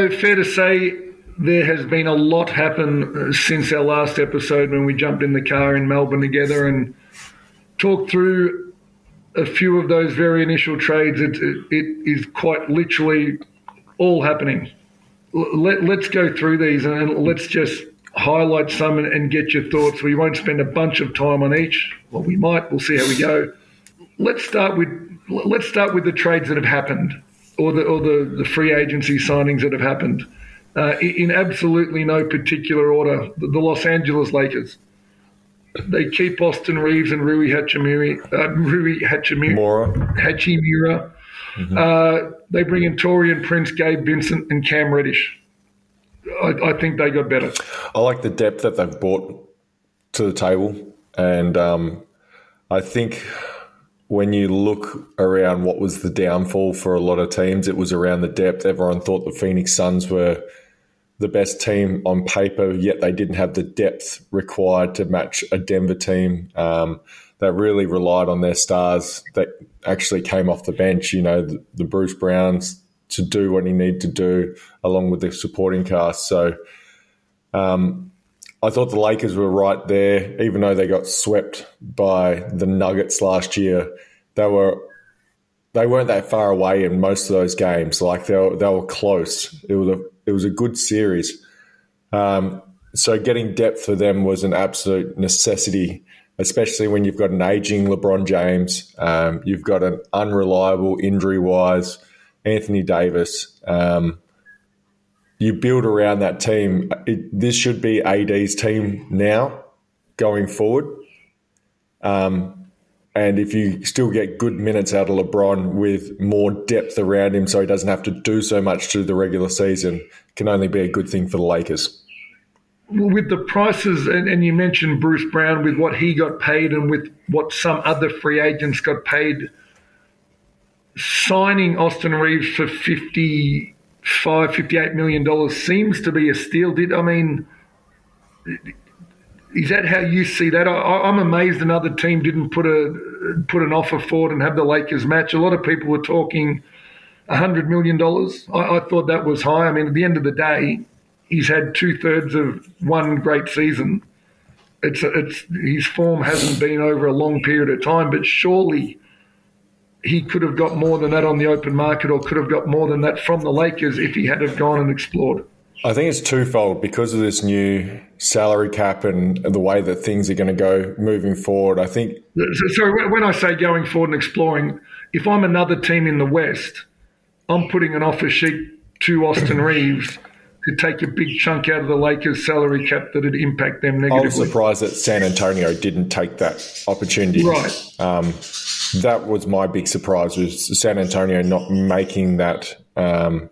Though, fair to say there has been a lot happen uh, since our last episode when we jumped in the car in Melbourne together and talked through a few of those very initial trades. It, it, it is quite literally all happening. Let, let's go through these and let's just highlight some and, and get your thoughts. We won't spend a bunch of time on each. Well, we might. We'll see how we go. Let's start with let's start with the trades that have happened, or the or the, the free agency signings that have happened, uh, in absolutely no particular order. The, the, Los Angeles Lakers. They keep Austin Reaves and Rui Hachimura. Uh, Rui Hachimura. Hachimura. Mm-hmm. Uh, they bring in Taurean Prince, Gabe Vincent, and Cam Reddish. I, I, think they got better. I like the depth that they've brought to the table, and um, I think when you look around what was the downfall for a lot of teams, it was around the depth. Everyone thought the Phoenix Suns were the best team on paper, yet they didn't have the depth required to match a Denver team um, that really relied on their stars that actually came off the bench. You know, the, the Bruce Browns, to do what he needed to do along with the supporting cast. So um, I thought the Lakers were right there, even though they got swept by the Nuggets last year. They were they weren't that far away in most of those games. Like they were, they were close. It was a it was a good series. Um, so getting depth for them was an absolute necessity, especially when you've got an aging LeBron James, um, you've got an unreliable injury wise Anthony Davis. Um, you build around that team. It, this should be AD's team now going forward. Um, and if you still get good minutes out of LeBron with more depth around him so he doesn't have to do so much through the regular season, can only be a good thing for the Lakers. With the prices, and, and you mentioned Bruce Brown, with what he got paid and with what some other free agents got paid signing Austin Reaves for 55, 58 million dollars seems to be a steal. Did I mean? Is that how you see that? I, am amazed another team didn't put a put an offer forward and have the Lakers match. A lot of people were talking hundred million dollars. I, I thought that was high. I mean, at the end of the day, he's had two thirds of one great season. It's it's his form hasn't been over a long period of time, but surely he could have got more than that on the open market or could have got more than that from the Lakers if he had have gone and explored. I think it's twofold because of this new salary cap and the way that things are going to go moving forward. I think. So, when I say going forward and exploring, if I'm another team in the West, I'm putting an offer sheet to Austin Reaves to take a big chunk out of the Lakers' salary cap that would impact them negatively. I was surprised that San Antonio didn't take that opportunity. Right. Um, that was my big surprise was San Antonio not making that um,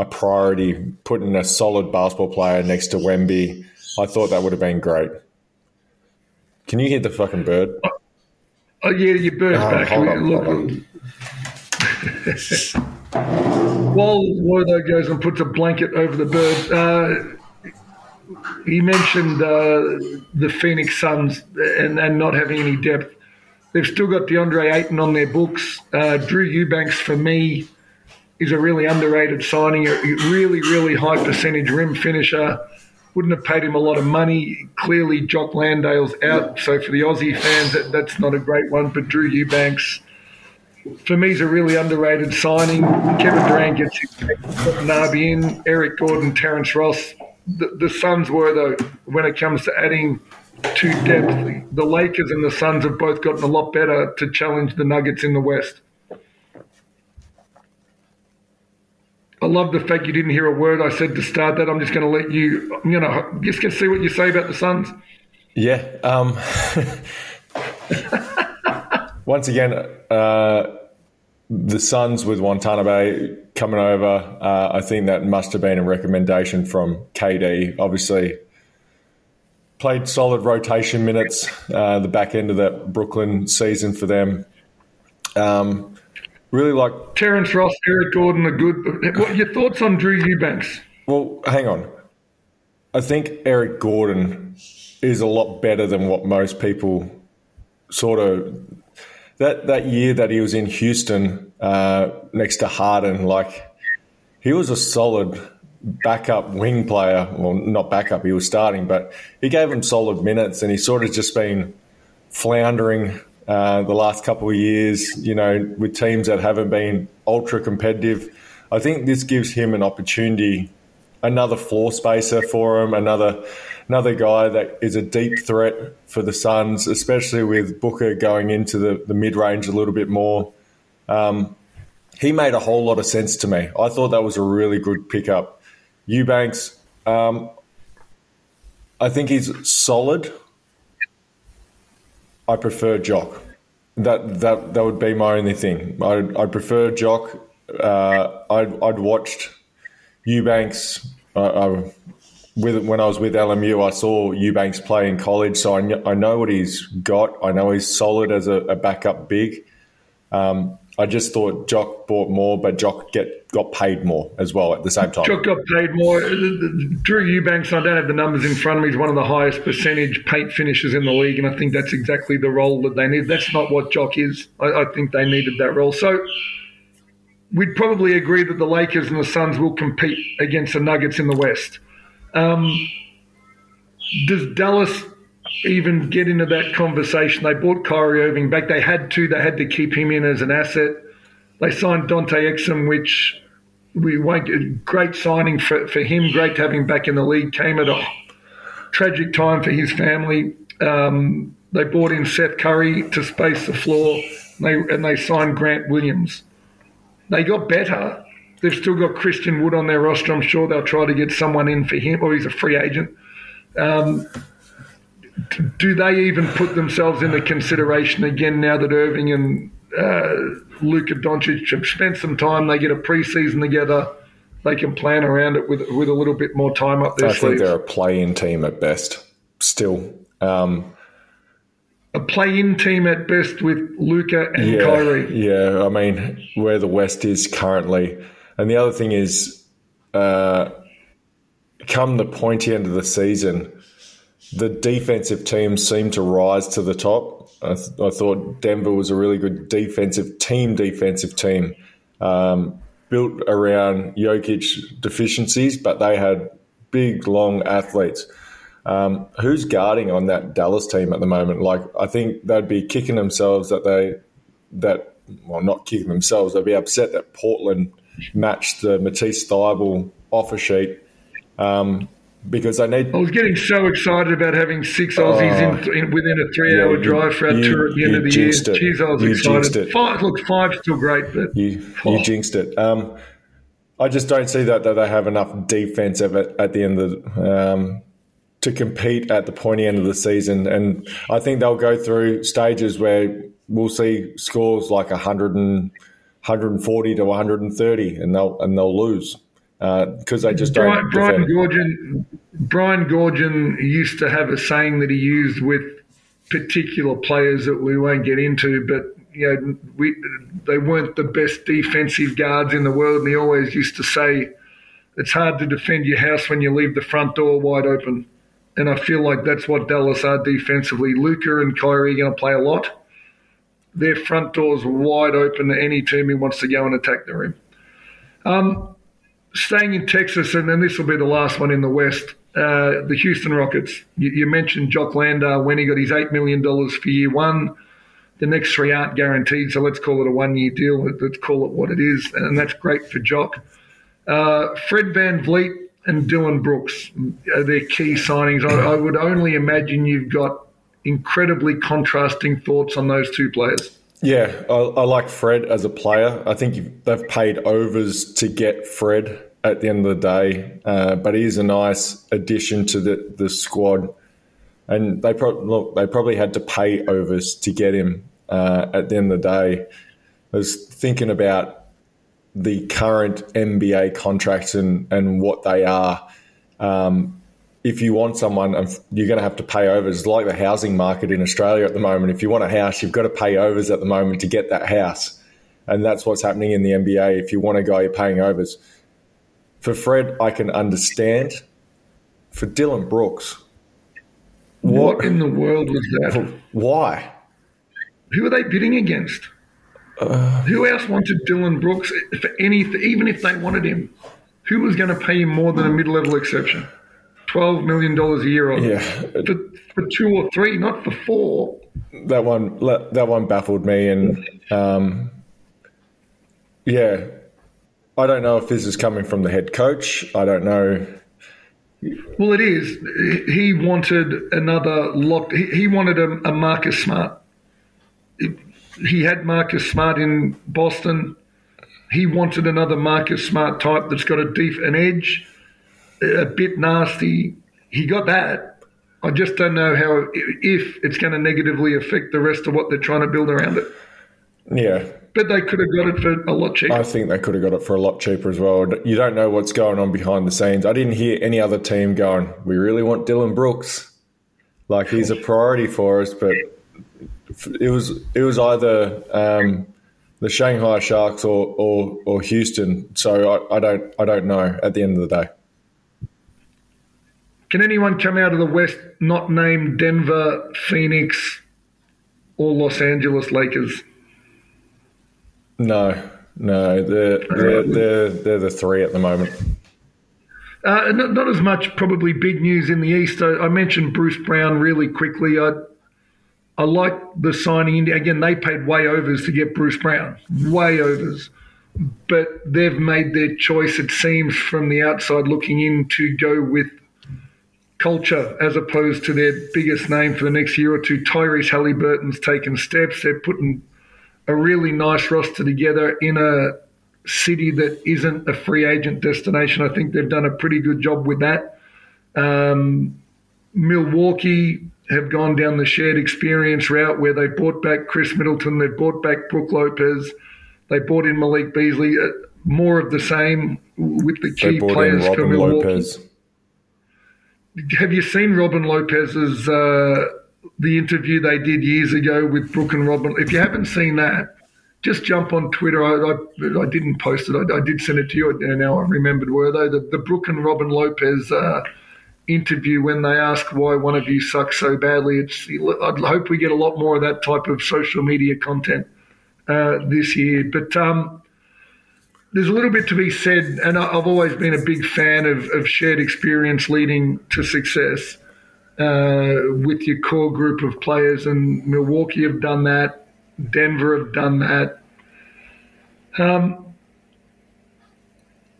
a priority, putting a solid basketball player next to Wemby. I thought that would have been great. Can you hear the fucking bird? Oh, yeah, your bird's oh, back. Hold on, Look, hold on. While Wodo goes and puts a blanket over the bird, uh, he mentioned uh, the Phoenix Suns and, and not having any depth. They've still got DeAndre Ayton on their books. Uh, Drew Eubanks, for me, is a really underrated signing, a really, really high percentage rim finisher. Wouldn't have paid him a lot of money. Clearly, Jock Landale's out. So for the Aussie fans, that, that's not a great one. But Drew Eubanks, for me, is a really underrated signing. Kevin Durant gets his Nabi in, Eric Gordon, Terrence Ross. The, the Suns were, though, when it comes to adding – to depth. The Lakers and the Suns have both gotten a lot better to challenge the Nuggets in the West. I love the fact you didn't hear a word I said to start that. I'm just going to let you, you know, just going to see what you say about the Suns. Yeah. Um, once again, uh, the Suns with Watanabe coming over, uh, I think that must have been a recommendation from KD. Obviously, played solid rotation minutes uh, the back end of that Brooklyn season for them. Um, really like Terrence Ross, Eric Gordon are good. What your thoughts on Drew Eubanks? Well, hang on. I think Eric Gordon is a lot better than what most people sort of that that year that he was in Houston uh, next to Harden. Like he was a solid backup wing player. Well, not backup, he was starting, but he gave him solid minutes, and he's sort of just been floundering uh, the last couple of years. You know, with teams that haven't been ultra competitive. I think this gives him an opportunity, another floor spacer for him, another another guy that is a deep threat for the Suns, especially with Booker going into the, the mid range a little bit more. Um, he made a whole lot of sense to me. I thought that was a really good pickup. Eubanks, um, I think he's solid. I prefer Jock. That that that would be my only thing. I I prefer Jock. Uh, I'd I'd watched Eubanks. I, I, with when I was with LMU, I saw Eubanks play in college, so I, kn- I know what he's got. I know he's solid as a, a backup big. Um, I just thought Jock bought more, but Jock get got paid more as well at the same time. Jock got paid more. Drew Eubanks, I don't have the numbers in front of me, He's one of the highest percentage paint finishers in the league, and I think that's exactly the role that they need. That's not what Jock is. I, I think they needed that role. So we'd probably agree that the Lakers and the Suns will compete against the Nuggets in the West. Um, does Dallas even get into that conversation. They bought Kyrie Irving back. They had to. They had to keep him in as an asset. They signed Dante Exum, which we won't. Great signing for, for him. Great to have him back in the league. Came at a tragic time for his family. Um, they brought in Seth Curry to space the floor, and they, and they signed Grant Williams. They got better. They've still got Christian Wood on their roster. I'm sure they'll try to get someone in for him, or he's a free agent. Um, do they even put themselves into consideration again now that Irving and uh, Luka Doncic have spent some time? They get a preseason together. They can plan around it with with a little bit more time up their I sleeves. think they're a play-in team at best. Still, um, a play-in team at best with Luka and yeah, Kyrie. Yeah, I mean where the West is currently, and the other thing is, uh, come the pointy end of the season the defensive teams seem to rise to the top. I, th- I, thought Denver was a really good defensive team, defensive team, um, built around Jokic deficiencies, but they had big, long athletes. Um, who's guarding on that Dallas team at the moment? Like, I think they'd be kicking themselves that they that well, not kicking themselves. They'd be upset that Portland matched the Matisse Thybulle offer sheet. Um, because I need. I was getting so excited about having six Aussies uh, in, in, within a three-hour yeah, drive for our you, tour at the end of the year. It. Jeez, I was you excited. Five, look, five's still great, but you, oh. you jinxed it. Um, I just don't see that, that they have enough defense at, at the end of the, um, to compete at the pointy end of the season, and I think they'll go through stages where we'll see scores like 100 and, 140 to 130, and they'll and they'll lose because uh, I just Brian, don't. Brian Goorjian. Brian Goorjian used to have a saying that he used with particular players that we won't get into, but you know, we, they weren't the best defensive guards in the world, and he always used to say, "It's hard to defend your house when you leave the front door wide open." And I feel like that's what Dallas are defensively. Luka and Kyrie are going to play a lot. Their front door's wide open to any team who wants to go and attack the rim. Um, staying in Texas, and then this will be the last one in the West. Uh, the Houston Rockets. You, you, mentioned Jock Landale when he got his $8 million for year one. The next three aren't guaranteed, so let's call it a one year deal. Let's call it what it is, and that's great for Jock. Uh, Fred VanVleet and Dillon Brooks are their key signings. I, I would only imagine you've got incredibly contrasting thoughts on those two players. Yeah, I, I, like Fred as a player. I think they've paid overs to get Fred at the end of the day, uh, but he is a nice addition to the, the squad. And they pro- look, they probably had to pay overs to get him uh, at the end of the day. I was thinking about the current NBA contracts and, and what they are. Um, if you want someone, you're going to have to pay overs. It's like the housing market in Australia at the moment. If you want a house, you've got to pay overs at the moment to get that house. And that's what's happening in the NBA. If you want a guy, you're paying overs. For Fred, I can understand. For Dillon Brooks, what, what in the world was that? Why? Who are they bidding against? Uh, who else wanted Dillon Brooks for anything, even if they wanted him? Who was going to pay him more than a mid-level exception? Twelve million dollars a year on Yeah, for, for two or three, not for four. that one that one baffled me, and um, yeah, I don't know if this is coming from the head coach. I don't know. Well, it is. He wanted another lock. He, wanted a, a Marcus Smart. He had Marcus Smart in Boston. He wanted another Marcus Smart type that's got a deep an edge, a bit nasty. He got that. I just don't know how if it's going to negatively affect the rest of what they're trying to build around it. Yeah, But they could have got it for a lot cheaper. I think they could have got it for a lot cheaper as well. You don't know what's going on behind the scenes. I didn't hear any other team going, "We really want Dillon Brooks." Like he's a priority for us, but it was it was either um, the Shanghai Sharks or, or, or Houston. So I, I don't I don't know. At the end of the day, Can anyone come out of the West not named Denver, Phoenix, or Los Angeles Lakers? no, no, they're they're they're, they're the three at the moment. Uh, not, not as much probably big news in the East. I, I mentioned Bruce Brown really quickly. I I like the signing. Again, they paid way overs to get Bruce Brown, way overs. But they've made their choice, it seems, from the outside looking in to go with culture as opposed to their biggest name for the next year or two. Tyrese Halliburton's taken steps. They're putting a really nice roster together in a city that isn't a free agent destination. I think they've done a pretty good job with that. Um, Milwaukee have gone down the shared experience route where they brought back Khris Middleton, they brought back Brook Lopez, they brought in Malik Beasley. Uh, more of the same with the key brought in players for Robin Milwaukee. Lopez. Have you seen Robin Lopez's uh, the interview they did years ago with Brook and Robin? If you haven't seen that, just jump on Twitter. I, I, I didn't post it. I, I did send it to you. Now I remembered where though the, the Brook and Robin Lopez uh, interview when they ask why one of you sucks so badly. It's I'd hope we get a lot more of that type of social media content uh, this year. But um, there's a little bit to be said, and I've always been a big fan of, of shared experience leading to success uh, with your core group of players. And Milwaukee have done that, Denver have done that. Um,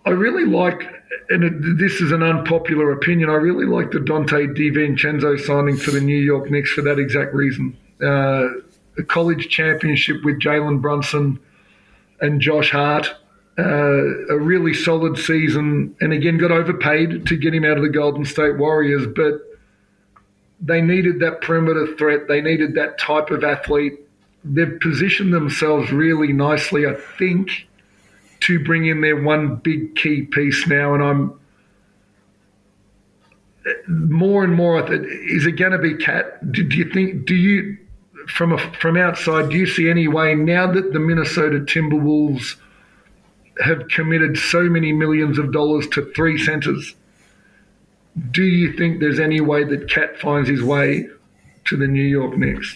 I really like, and this is an unpopular opinion, I really like the Donte DiVincenzo signing for the New York Knicks for that exact reason. Uh, a college championship with Jalen Brunson and Josh Hart. Uh, a really solid season, and again got overpaid to get him out of the Golden State Warriors, but they needed that perimeter threat. They needed that type of athlete. They've positioned themselves really nicely, I think, to bring in their one big key piece now. And I'm more and more. Is it going to be KAT? Do, do you think? Do you from a, from outside? Do you see any way now that the Minnesota Timberwolves have committed so many millions of dollars to three centers? Do you think there's any way that KAT finds his way to the New York Knicks?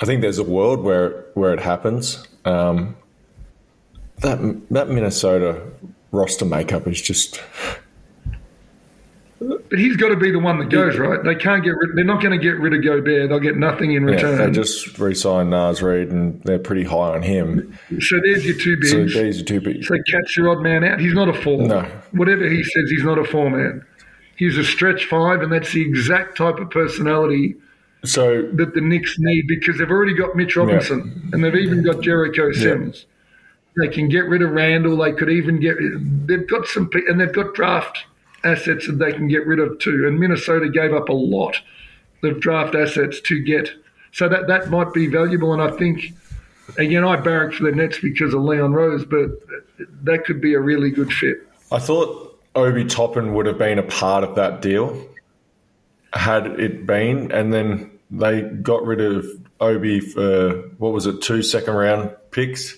I think there's a world where where it happens. Um, that that Minnesota roster makeup is just But he's got to be the one that goes, right? They can't get rid. They're not going to get rid of Gobert. They'll get nothing in yeah, return. they just re-signed Naz Reid and they're pretty high on him. so there's your two bigs. So bigs. these are two big. So catch your odd man out. He's not a four. No. Whatever he says, he's not a four man. He's a stretch five, and that's the exact type of personality So that the Knicks need because they've already got Mitch Robinson and they've even got Jericho Sims. They can get rid of Randle. They could even get. They've got some, and they've got draft assets that they can get rid of too. And Minnesota gave up a lot of draft assets to get, so that that might be valuable. And I think, again, I barrack for the Nets because of Leon Rose, but that could be a really good fit. I thought Obi Toppin would have been a part of that deal had it been, and then they got rid of Obi for what was it, two second round picks.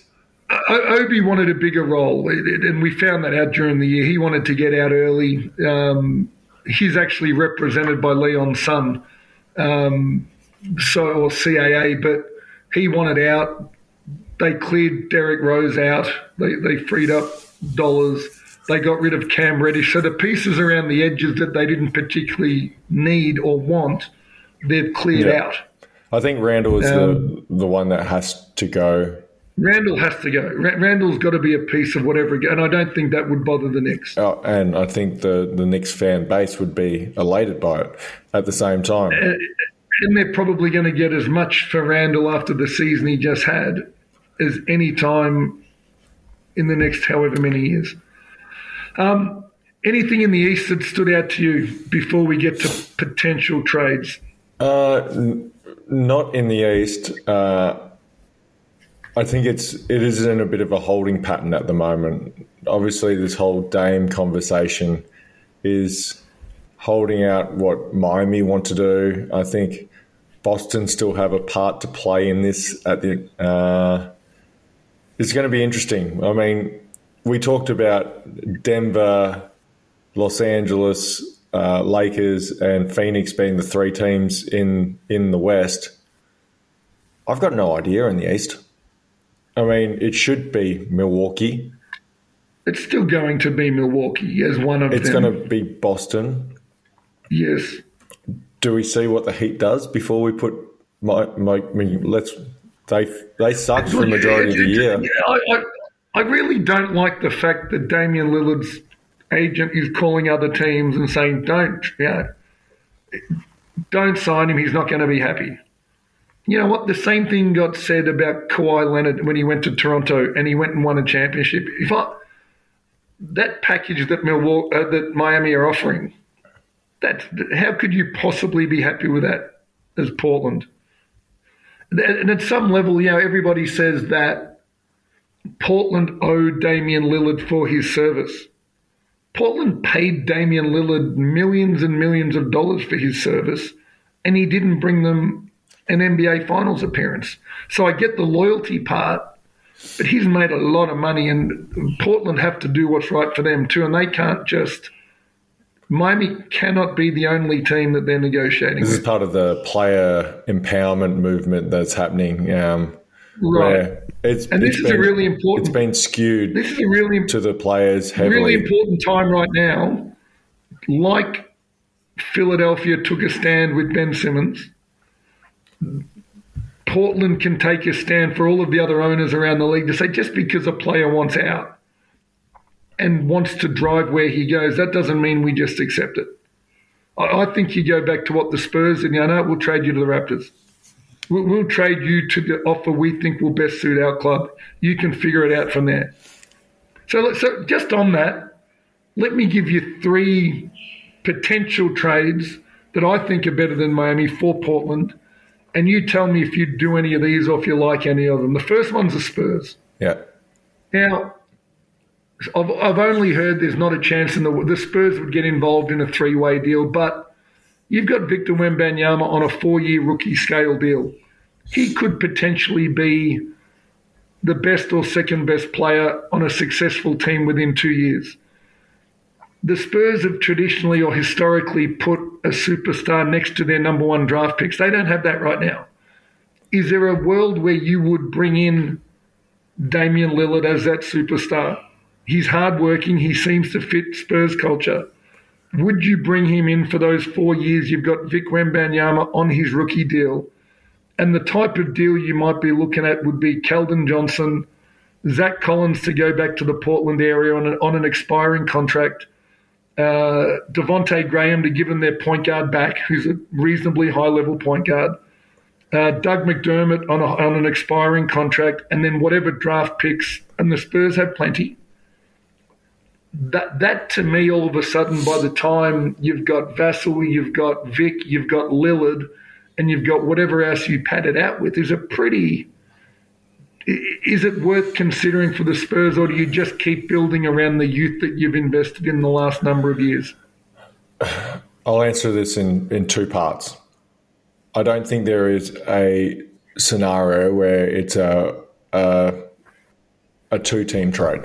Obi wanted a bigger role, and we found that out during the year. He wanted to get out early. Um, he's actually represented by Leon's son, um, so or CAA, but he wanted out. They cleared Derrick Rose out. They, they freed up dollars. They got rid of Cam Reddish. So the pieces around the edges that they didn't particularly need or want, they've cleared yeah. out. I think Randle is um, the the one that has to go. Randle has to go. Randle's got to be a piece of whatever, and I don't think that would bother the Knicks. Oh, and I think the the Knicks fan base would be elated by it at the same time. Uh, and they're probably going to get as much for Randle after the season he just had as any time in the next however many years. Um, anything in the East that stood out to you before we get to potential trades? Uh, n- not in the East. Uh, I think it's it is in a bit of a holding pattern at the moment. Obviously, this whole Dame conversation is holding out what Miami want to do. I think Boston still have a part to play in this. At the uh, it's going to be interesting. I mean, we talked about Denver, Los Angeles, uh, Lakers, and Phoenix being the three teams in in the West. I've got no idea in the East. I mean, it should be Milwaukee. It's still going to be Milwaukee as one of it's them. It's going to be Boston. Yes. Do we see what the Heat does before we put my, my I mean, let's they they suck for the majority of the year. I, I, I really don't like the fact that Damian Lillard's agent is calling other teams and saying, "Don't, you know, don't sign him. He's not going to be happy." You know what? The same thing got said about Kawhi Leonard when he went to Toronto and he went and won a championship. If I, that package that Milwaukee, uh, that Miami are offering, that how could you possibly be happy with that as Portland? And at some level, you know, everybody says that Portland owed Damian Lillard for his service. Portland paid Damian Lillard millions and millions of dollars for his service, and he didn't bring them an NBA Finals appearance. So I get the loyalty part, but he's made a lot of money, and Portland have to do what's right for them too, and they can't just Miami cannot be the only team that they're negotiating. This with. is part of the player empowerment movement that's happening. Um, right. It's, and this it's is been, a really important. It's been skewed. This is a really to the players heavily. Really important time right now. Like Philadelphia took a stand with Ben Simmons. Portland can take a stand for all of the other owners around the league to say just because a player wants out and wants to drive where he goes, that doesn't mean we just accept it. I, I think you go back to what the Spurs and you know, we'll trade you to the Raptors. We'll, we'll trade you to the offer we think will best suit our club. You can figure it out from there. So, so just on that, let me give you three potential trades that I think are better than Miami for Portland. And you tell me if you do any of these or if you like any of them. The first one's the Spurs. Yeah. Now, I've, I've only heard there's not a chance in the the Spurs would get involved in a three way deal, but you've got Victor Wembanyama on a four year rookie scale deal. He could potentially be the best or second best player on a successful team within two years. The Spurs have traditionally or historically put a superstar next to their number one draft picks. They don't have that right now. Is there a world where you would bring in Damian Lillard as that superstar? He's hardworking. He seems to fit Spurs culture. Would you bring him in for those four years? You've got Vic Wembanyama on his rookie deal. And the type of deal you might be looking at would be Keldon Johnson, Zach Collins to go back to the Portland area on an, on an expiring contract, uh, Devonte Graham to give them their point guard back, who's a reasonably high level point guard, uh, Doug McDermott on, a, on an expiring contract, and then whatever draft picks. And the Spurs have plenty that that to me, all of a sudden, by the time you've got Vassell, you've got Vic, you've got Lillard, and you've got whatever else you pad it out with, is a pretty. Is it worth considering for the Spurs, or do you just keep building around the youth that you've invested in the last number of years? I'll answer this in, in two parts. I don't think there is a scenario where it's a a, a two team trade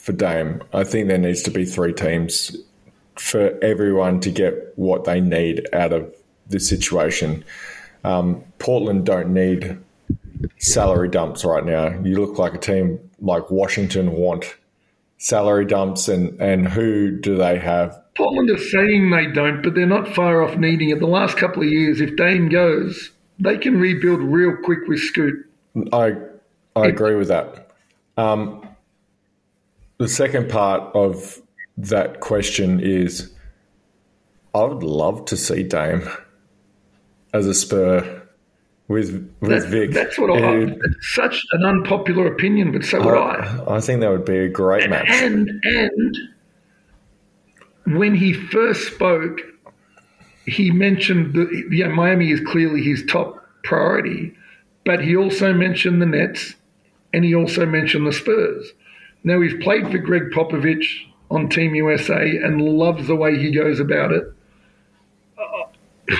for Dame. I think there needs to be three teams for everyone to get what they need out of this situation. Um, Portland don't need salary dumps right now. You look like a team like Washington want salary dumps, and, and who do they have? Portland are saying they don't, but they're not far off needing it. The last couple of years, if Dame goes, they can rebuild real quick with Scoot. I I agree with that. Um, the second part of that question is I would love to see Dame as a Spur with with That- Vic. That's what I. It's such an unpopular opinion, but so would I. I, I think that would be a great match. And and when he first spoke, he mentioned that yeah, Miami is clearly his top priority, but he also mentioned the Nets, and he also mentioned the Spurs. Now he's played for Gregg Popovich on Team USA and loves the way he goes about it.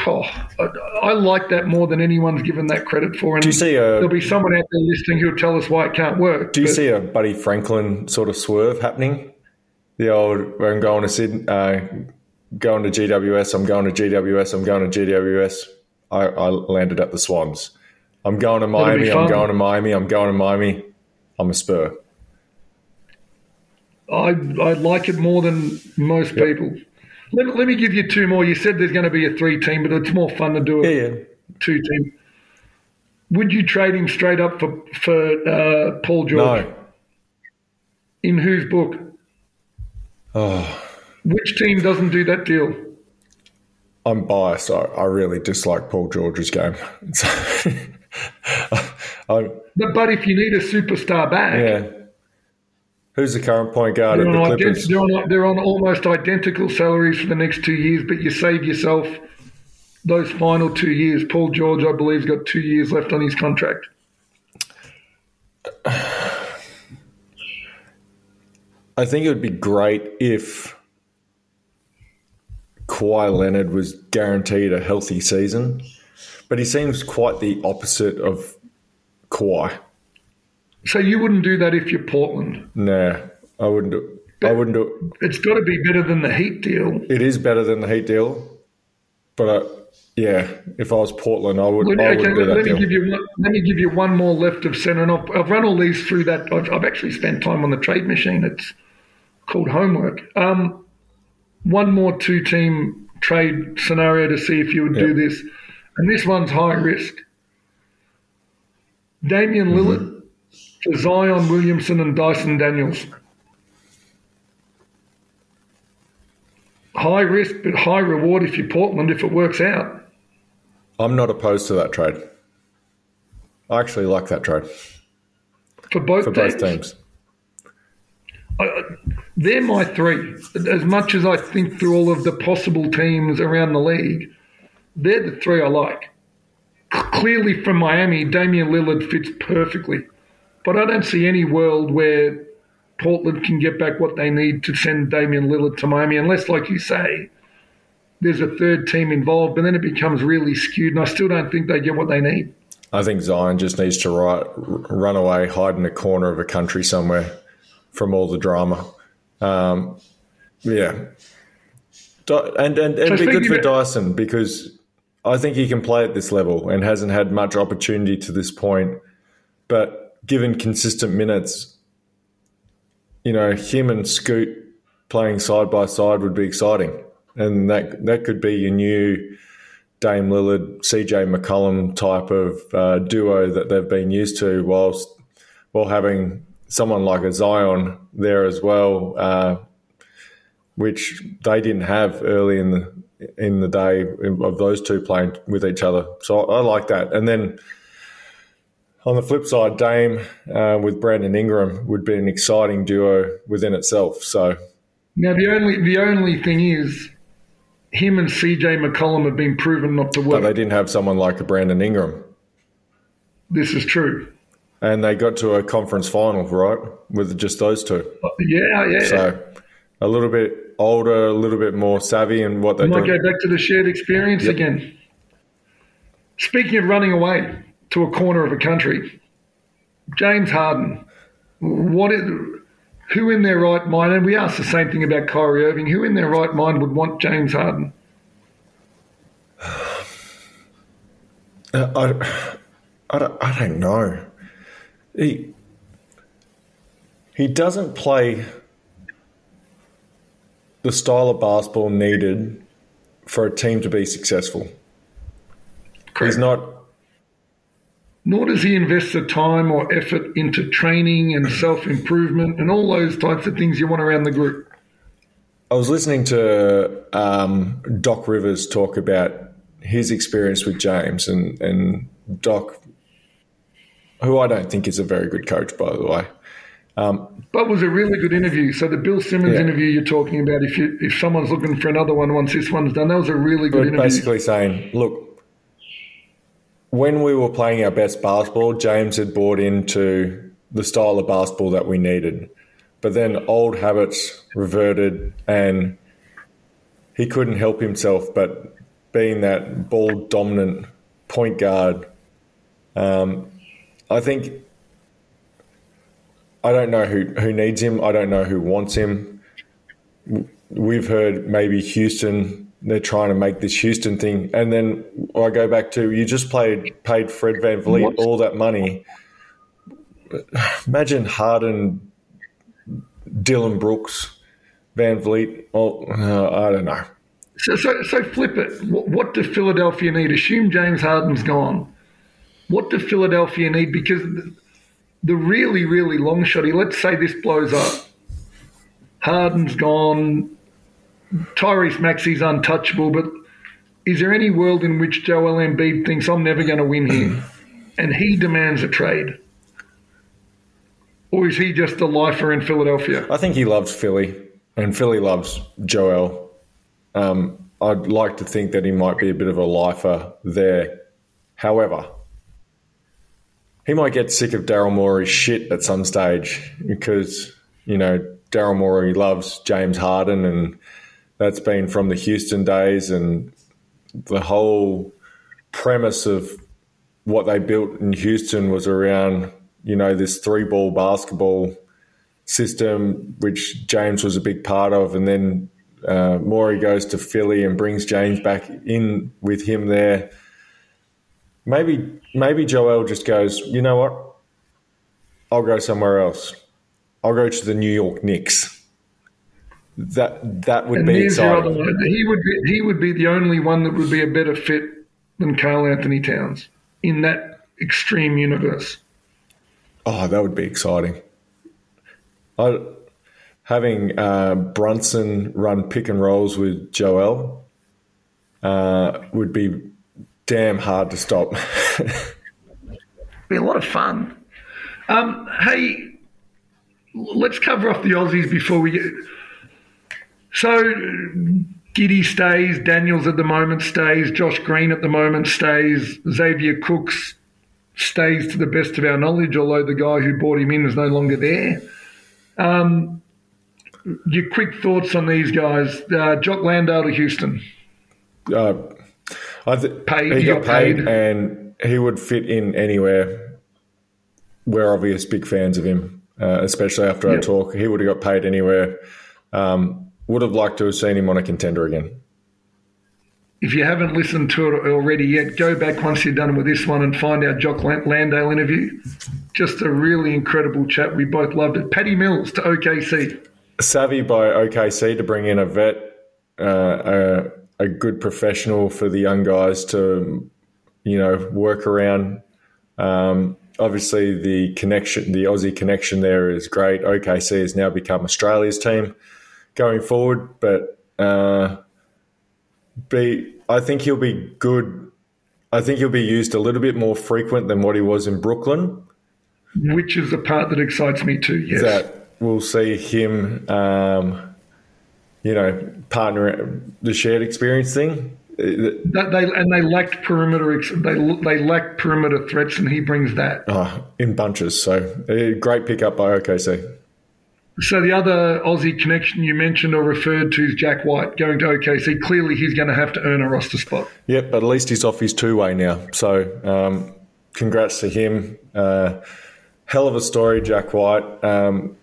Oh, I, I like that more than anyone's given that credit for. And Do you see a there'll be someone out there listening who'll tell us why it can't work. Do you but- see a Buddy Franklin sort of swerve happening? The old, I'm going to Sydney, uh, going to GWS, I'm going to GWS, I'm going to GWS. I, I landed at the Swans. I'm going to Miami, I'm going to Miami, I'm going to Miami. I'm a Spur. I I like it more than most people. Let, me- let me give you two more. You said there's going to be a three team, but it's more fun to do a Yeah, yeah. two team. Would you trade him straight up for for uh, Paul George? No. In whose book? Oh, Which team doesn't do that deal? I'm biased. I, I really dislike Paul George's game. So, I, But, but if you need a superstar back, yeah. Who's the current point guard they're, at the ident- Clippers? they're, on, they're on almost identical salaries for the next two years, but you save yourself those final two years. Paul George, I believe, has got two years left on his contract. I think it would be great if Kawhi Leonard was guaranteed a healthy season, but he seems quite the opposite of Kawhi. So you wouldn't do that if you're Portland. Nah, I wouldn't do. I wouldn't do. it. It's got to be better than the Heat deal. It is better than the Heat deal, but uh, yeah, if I was Portland, I would. Let me, I okay, let, that me give you one, let me give you one more left of centre, and I've, I've run all these through that. I've, I've actually spent time on the trade machine. It's called homework. Um, one more two-team trade scenario to see if you would do this, and this one's high risk. Damian Mm-hmm. For Zion Williamson and Dyson Daniels. High risk, but high reward if you're Portland if it works out. I'm not opposed to that trade. I actually like that trade For both, for both teams. I- they're my three. As much as I think through all of the possible teams around the league, they're the three I like. Clearly, from Miami, Damian Lillard fits perfectly. But I don't see any world where Portland can get back what they need to send Damian Lillard to Miami, unless, like you say, there's a third team involved, but then it becomes really skewed, and I still don't think they get what they need. I think Zion just needs to run away, hide in a corner of a country somewhere from all the drama. Um, yeah, Di- and and it'd be good for of- Dyson because I think he can play at this level and hasn't had much opportunity to this point. But given consistent minutes, you know, him and Scoot playing side by side would be exciting, and that that could be your new Dame Lillard, CJ McCollum type of uh, duo that they've been used to, whilst while having someone like a Zion there as well, uh, which they didn't have early in the in the day of those two playing with each other. So I like that. And then on the flip side, Dame uh, with Brandon Ingram would be an exciting duo within itself. So Now, the only the only thing is, him and CJ McCollum have been proven not to but work. they didn't have someone like a Brandon Ingram. This is true. And they got to a conference final, right, with just those two. Yeah, yeah. So a little bit older, a little bit more savvy and what they're might doing. go back to the shared experience Yep. again. Speaking of running away to a corner of a country, James Harden. What is, who in their right mind, and we asked the same thing about Kyrie Irving, who in their right mind would want James Harden? Uh, I, I don't, I don't know. He he doesn't play the style of basketball needed for a team to be successful. He's not. Nor does he invest the time or effort into training and self improvement and all those types of things you want around the group. I was listening to um, Doc Rivers talk about his experience with James, and, and Doc, who I don't think is a very good coach, by the way. Um, but was a really good interview. So the Bill Simmons yeah. interview you're talking about, if you if someone's looking for another one once this one's done, that was a really good interview. Basically saying, look, when we were playing our best basketball, James had bought into the style of basketball that we needed. But then old habits reverted and he couldn't help himself but being that ball dominant point guard. Um, I think I don't know who, who needs him. I don't know who wants him. We've heard maybe Houston they're trying to make this Houston thing. And then I go back to you just played paid Fred VanVleet what? all that money. Imagine Harden, Dillon Brooks, Van VanVleet. Oh, uh, I don't know. So, so, so flip it. What, what does Philadelphia need? Assume James Harden's gone. What does Philadelphia need? Because the really, really long shotty, let's say this blows up. Harden's gone, Tyrese Maxey's untouchable, but is there any world in which Joel Embiid thinks I'm never going to win here and he demands a trade? Or is he just a lifer in Philadelphia? I think he loves Philly and Philly loves Joel. Um, I'd like to think that he might be a bit of a lifer there. However, he might get sick of Daryl Morey's shit at some stage because, you know, Daryl Morey loves James Harden and that's been from the Houston days and the whole premise of what they built in Houston was around, you know, this three ball basketball system, which James was a big part of. And then uh, Morey goes to Philly and brings James back in with him there. Maybe, maybe Joel just goes, you know what? I'll go somewhere else. I'll go to the New York Knicks that that would and be exciting. He would be, he would be the only one that would be a better fit than Karl-Anthony Towns in that extreme universe. Oh, that would be exciting. I, having uh, Brunson run pick and rolls with Joel uh, would be damn hard to stop. be a lot of fun. Um, hey, let's cover off the Aussies before we get so Giddey stays, Daniels at the moment stays, Josh Green at the moment stays, Xavier Cooks stays to the best of our knowledge, although the guy who brought him in is no longer there. Um, your quick thoughts on these guys. Uh, Jock Landale to Houston. Uh, I th- paid, he, he got, got paid, paid, and he would fit in anywhere. We're obvious big fans of him, uh, especially after yep. our talk. He would have got paid anywhere. Um, would have liked to have seen him on a contender again. If you haven't listened to it already yet, go back once you're done with this one and find our Jock Landale interview. Just a really incredible chat. We both loved it. Paddy Mills to OKC. Savvy by OKC to bring in a vet, uh, a, a good professional for the young guys to, you know, work around. Um, obviously, the connection, the Aussie connection there is great. OKC has now become Australia's team going forward, but uh, be I think he'll be good. I think he'll be used a little bit more frequent than what he was in Brooklyn, which is the part that excites me too. Yes, that we'll see him. Um, you know, partner the shared experience thing. That they and they lacked perimeter. They they lacked perimeter threats, and he brings that oh, in bunches. So great pickup by OKC. So the other Aussie connection you mentioned or referred to is Jack White going to OKC. Clearly, he's going to have to earn a roster spot. Yep, but at least he's off his two way now. So, um, congrats to him. Uh, hell of a story, Jack White. Um,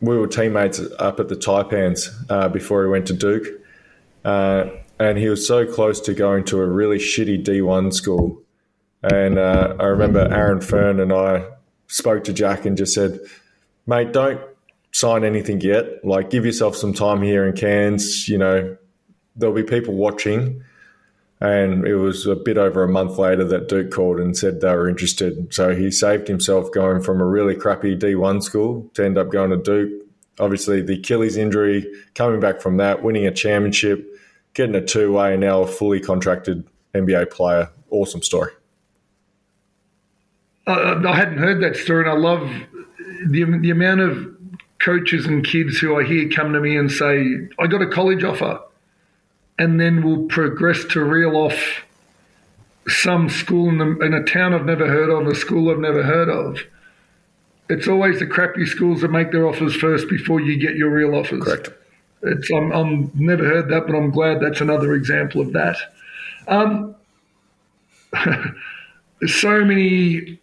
we were teammates up at the Taipans uh, before he went to Duke, uh, and he was so close to going to a really shitty D1 school. And uh, I remember Aaron Fearne and I spoke to Jack and just said, mate, don't sign anything yet. Like, give yourself some time here in Cairns. You know, there'll be people watching. And it was a bit over a month later that Duke called and said they were interested. So he saved himself going from a really crappy D1 school to end up going to Duke. Obviously, the Achilles injury, coming back from that, winning a championship, getting a two way, and now a fully contracted NBA player. Awesome story. I hadn't heard that story, and I love the, the amount of coaches and kids who I hear come to me and say, I got a college offer, and then we'll progress to reel off some school in, the, in a town I've never heard of, a school I've never heard of. It's always the crappy schools that make their offers first before you get your real offers. Correct. It's I'm, I'm never heard that, but I'm glad that's another example of that. Um, so many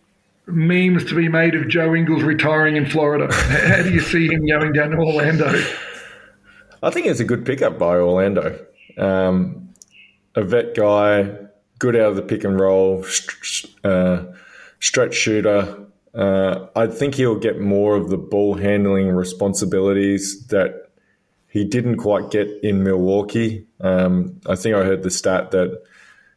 memes to be made of Joe Ingles retiring in Florida. How do you see him going down to Orlando? I think it's a good pickup by Orlando. Um, a vet guy, good out of the pick and roll, uh, stretch shooter. Uh, I think he'll get more of the ball handling responsibilities that he didn't quite get in Milwaukee. Um, I think I heard the stat that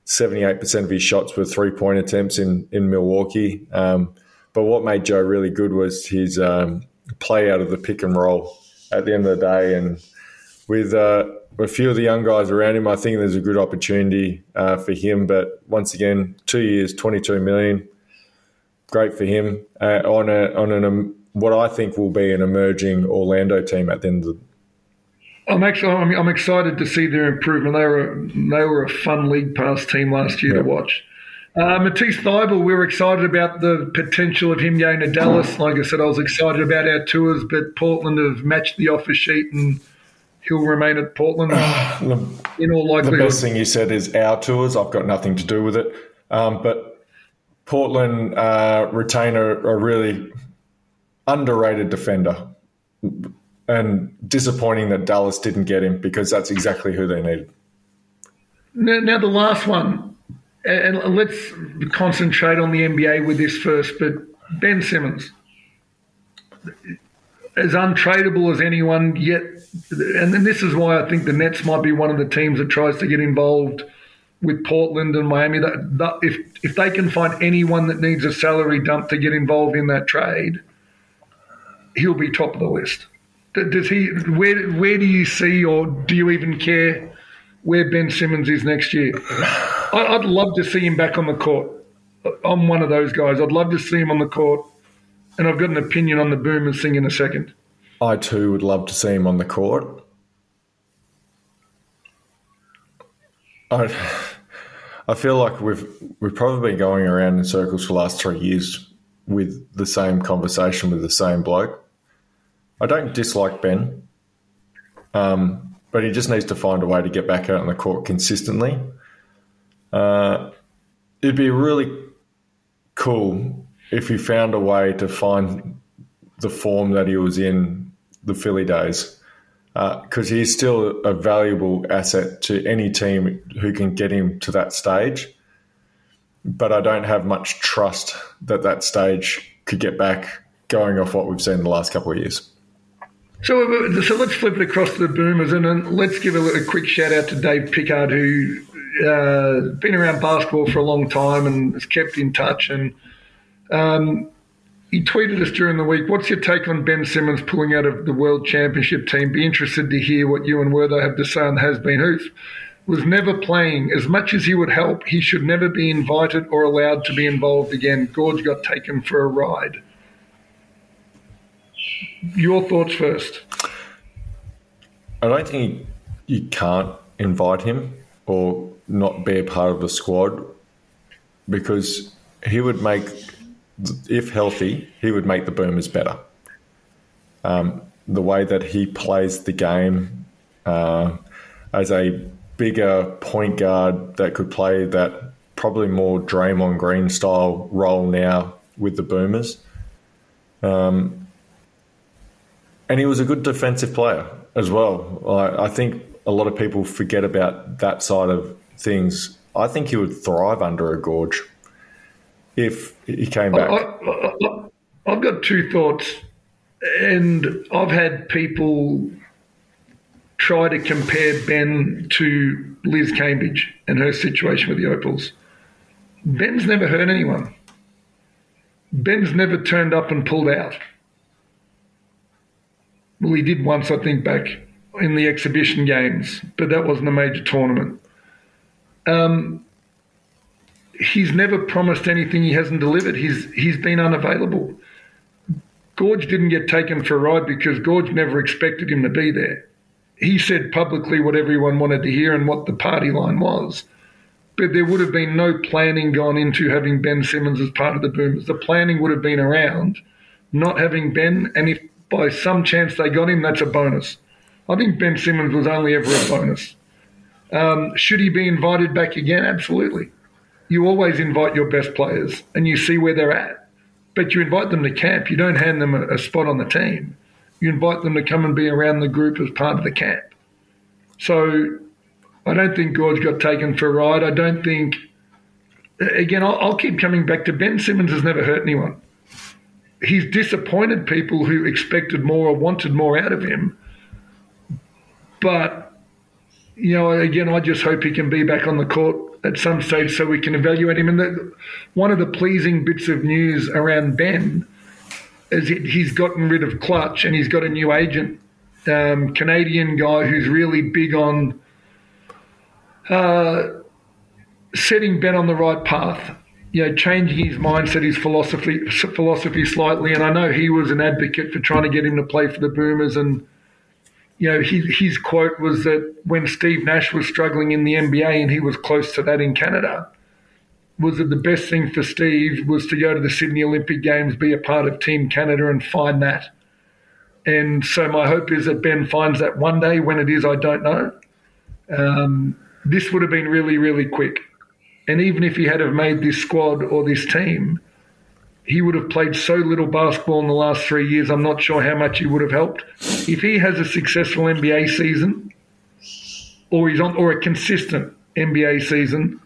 78% of his shots were three point attempts in, in Milwaukee. Um, but what made Joe really good was his um, play out of the pick and roll at the end of the day. And with uh, a few of the young guys around him, I think there's a good opportunity uh, for him. But once again, two years, 22 million, great for him uh, on a on an um, what I think will be an emerging Orlando team at the end of the I'm actually I'm, I'm, excited to see their improvement. They were they were a fun league pass team last year to watch. Uh, Matisse Thybulle, we were excited about the potential of him going to Dallas. Like I said, I was excited about our tours, but Portland have matched the offer sheet and he'll remain at Portland in all likelihood. The best thing you said is our tours. I've got nothing to do with it. Um, but Portland uh, retain a, a really underrated defender and disappointing that Dallas didn't get him because that's exactly who they needed. Now, now the last one, and let's concentrate on the NBA with this first, but Ben Simmons. As untradeable as anyone yet, and this is why I think the Nets might be one of the teams that tries to get involved with Portland and Miami. That, that if if they can find anyone that needs a salary dump to get involved in that trade, he'll be top of the list. Does he? Where where do you see, or do you even care where Ben Simmons is next year? I'd love to see him back on the court. I'm one of those guys. I'd love to see him on the court, and I've got an opinion on the Boomers thing in a second. I too would love to see him on the court. I, I feel like we've we've probably been going around in circles for the last three years with the same conversation with the same bloke. I don't dislike Ben, um, but he just needs to find a way to get back out on the court consistently. Uh, it'd be really cool if he found a way to find the form that he was in the Philly days, because uh, he's still a valuable asset to any team who can get him to that stage. But I don't have much trust that that stage could get back going off what we've seen the last couple of years. So, so let's flip it across to the Boomers and let's give a, a quick shout out to Dave Pickard, who uh, been around basketball for a long time and has kept in touch. And um, he tweeted us during the week, "What's your take on Ben Simmons pulling out of the World Championship team? Be interested to hear what you and Wertho have to say on has been hoof." Was never playing as much as he would help. He should never be invited or allowed to be involved again. Goorj got taken for a ride your thoughts first. I don't think you can't invite him or not be a part of the squad because he would make, if healthy, he would make the Boomers better. Um, the way that he plays the game uh, as a bigger point guard that could play that probably more Draymond Green style role now with the Boomers. Um, and he was a good defensive player as well. I, I think a lot of people forget about that side of things. I think he would thrive under a Goorj. if he came back? I, have got two thoughts, and I've had people try to compare Ben to Liz Cambage and her situation with the Opals. Ben's never hurt anyone. Ben's never turned up and pulled out. Well, he did once, I think, back in the exhibition games, but that wasn't a major tournament. Um, he's never promised anything he hasn't delivered. He's he's been unavailable. Goorj didn't get taken for a ride because Goorj never expected him to be there. He said publicly what everyone wanted to hear and what the party line was. But there would have been no planning gone into having Ben Simmons as part of the Boomers. The planning would have been around not having Ben, and if by some chance they got him, that's a bonus. I think Ben Simmons was only ever a bonus. Um, should he be invited back again? Absolutely. You always invite your best players and you see where they're at. But you invite them to camp. You don't hand them a, a spot on the team. You invite them to come and be around the group as part of the camp. So I don't think Goorj got taken for a ride. I don't think, again, I'll, I'll keep coming back to Ben Simmons has never hurt anyone. He's disappointed people who expected more or wanted more out of him. But you know, again, I just hope he can be back on the court at some stage so we can evaluate him. And the, one of the pleasing bits of news around Ben is that he's gotten rid of Klutch and he's got a new agent, um, Canadian guy who's really big on uh, setting Ben on the right path. You know, changing his mindset, his philosophy, philosophy slightly. And I know he was an advocate for trying to get him to play for the Boomers and you know, his, his quote was that when Steve Nash was struggling in the NBA and he was close to that in Canada, was that the best thing for Steve was to go to the Sydney Olympic Games, be a part of Team Canada, and find that. And so my hope is that Ben finds that one day. When it is, I don't know. Um, this would have been really, really quick. And even if he had have made this squad or this team, he would have played so little basketball in the last three years. I'm not sure how much he would have helped. If he has a successful NBA season, or he's on, or a consistent NBA season,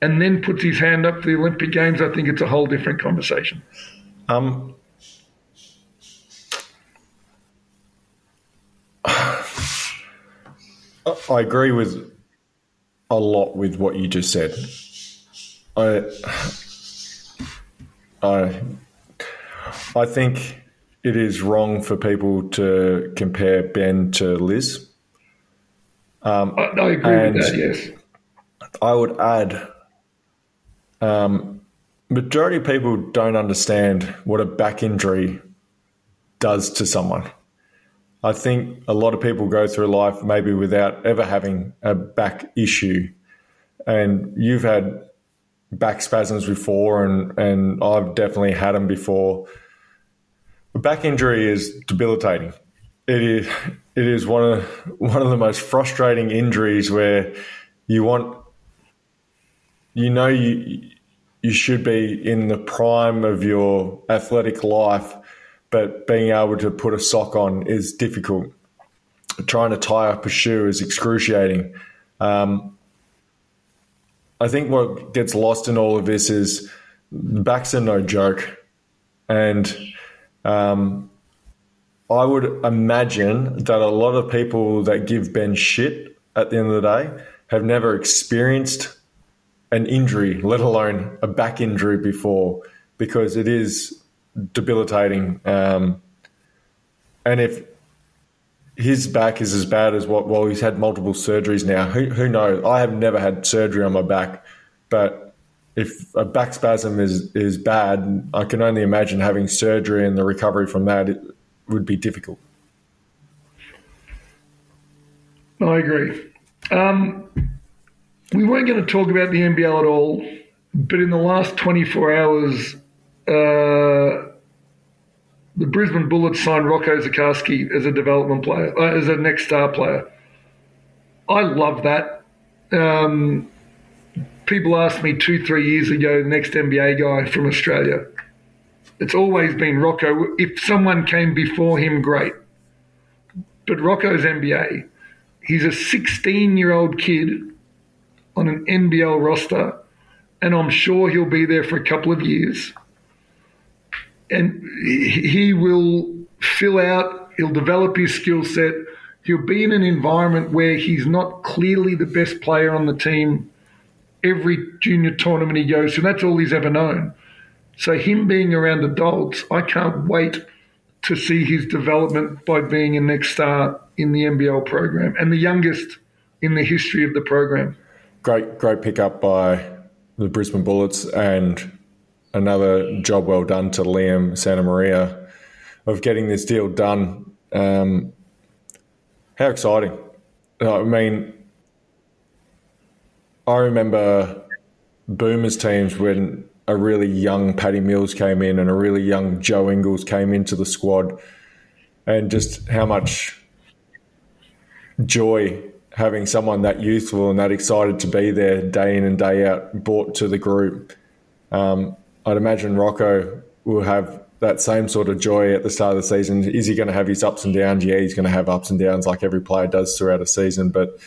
and then puts his hand up for the Olympic Games, I think it's a whole different conversation. Um, I agree with a lot with what you just said. I I I think it is wrong for people to compare Ben to Liz. Um, I, I, agree with that. Yes, I would add. Um, majority of people don't understand what a back injury does to someone. I think a lot of people go through life maybe without ever having a back issue. And you've had back spasms before, and and I've definitely had them before. A back injury is debilitating. It is it is one of one of the most frustrating injuries where you want you know you you should be in the prime of your athletic life, but being able to put a sock on is difficult. Trying to tie up a shoe is excruciating. Um, I think what gets lost in all of this is backs are no joke, and um, I would imagine that a lot of people that give Ben shit at the end of the day have never experienced an injury, let alone a back injury before, because it is debilitating. Um, and if his back is as bad as what? Well, he's had multiple surgeries now. Who, who knows? I have never had surgery on my back, but if a back spasm is is bad, I can only imagine having surgery and the recovery from that it would be difficult. I agree. Um, we weren't going to talk about the NBL at all, but in the last 24 hours, uh, the Brisbane Bullets signed Rocco Zikarsky as a development player, uh, as a next star player. I love that. Um, people asked me two, three years ago, the next NBA guy from Australia. It's always been Rocco. If someone came before him, great. But Rocco's NBA. He's a 16 year old kid on an NBL roster and I'm sure he'll be there for a couple of years. And he will fill out, he'll develop his skill set. He'll be in an environment where he's not clearly the best player on the team every junior tournament he goes to. That's all he's ever known. So, him being around adults, I can't wait to see his development by being a next star in the NBL program and the youngest in the history of the program. Great, great pickup by the Brisbane Bullets and another job well done to Liam Santamaria of getting this deal done. Um, how exciting! I mean, I remember Boomers teams when a really young Paddy Mills came in and a really young Joe Ingles came into the squad, and just how much joy having someone that youthful and that excited to be there day in and day out brought to the group. Um, I'd imagine Rocco will have that same sort of joy at the start of the season. Is he going to have his ups and downs? Yeah, he's going to have ups and downs like every player does throughout a season. But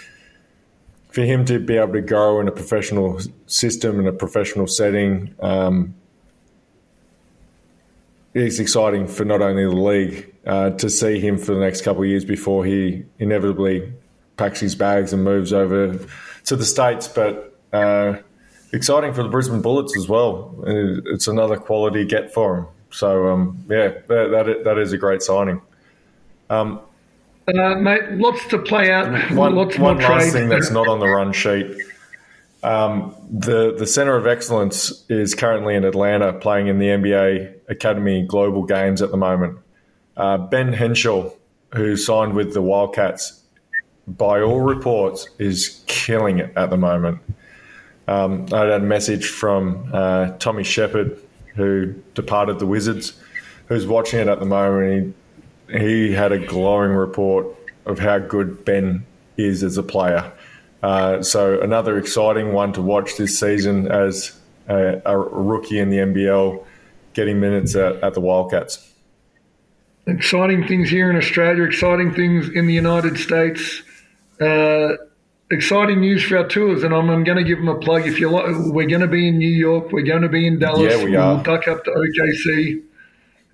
for him to be able to grow in a professional system and a professional setting um, is exciting for not only the league uh, to see him for the next couple of years before he inevitably packs his bags and moves over to the states, but. Uh, exciting for the Brisbane Bullets as well. It's another quality get for him. So um, yeah, that, that that is a great signing. Um, uh, mate, lots to play out. One, lots one more last trade. thing that's not on the run sheet. Um, the the Center of Excellence is currently in Atlanta playing in the NBA Academy Global Games at the moment. Uh, ben Henshall, who signed with the Wildcats, by all reports, is killing it at the moment. Um, I had a message from uh, Tommy Sheppard, who departed the Wizards, who's watching it at the moment. He, he had a glowing report of how good Ben is as a player. Uh, so another exciting one to watch this season as a, a rookie in the NBL getting minutes at, at the Wildcats. Exciting things here in Australia, exciting things in the United States. Uh, exciting news for our tours, and I'm, I'm going to give them a plug. If you like, we're going to be in New York, we're going to be in Dallas. Yeah, we are. We'll duck up to OKC.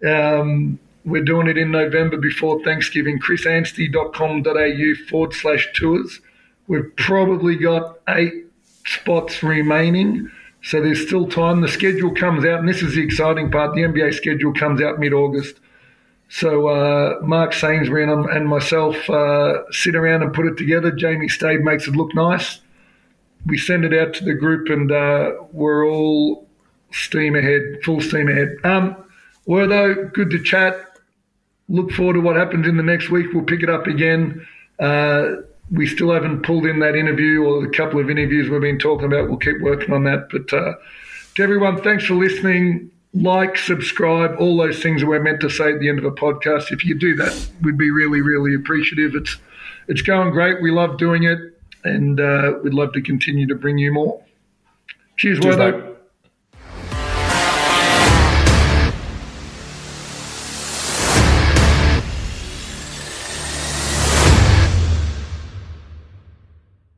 Um, we're doing it in November before Thanksgiving. chrisanstey.com.au forward slash tours. We've probably got eight spots remaining, so there's still time. The schedule comes out, and this is the exciting part. The NBA schedule comes out mid August. So uh, Mark Sainsbury and, and myself uh, sit around and put it together. Jamie Stade makes it look nice. We send it out to the group, and uh, we're all steam ahead, full steam ahead. Um, Wertho, good to chat. Look forward to what happens in the next week. We'll pick it up again. Uh, we still haven't pulled in that interview or the couple of interviews we've been talking about. We'll keep working on that. But uh, to everyone, thanks for listening like, subscribe, all those things that we're meant to say at the end of a podcast. If you do that, we'd be really, really appreciative. It's it's going great. We love doing it, and uh, we'd love to continue to bring you more. Cheers, Cheers, Wertho.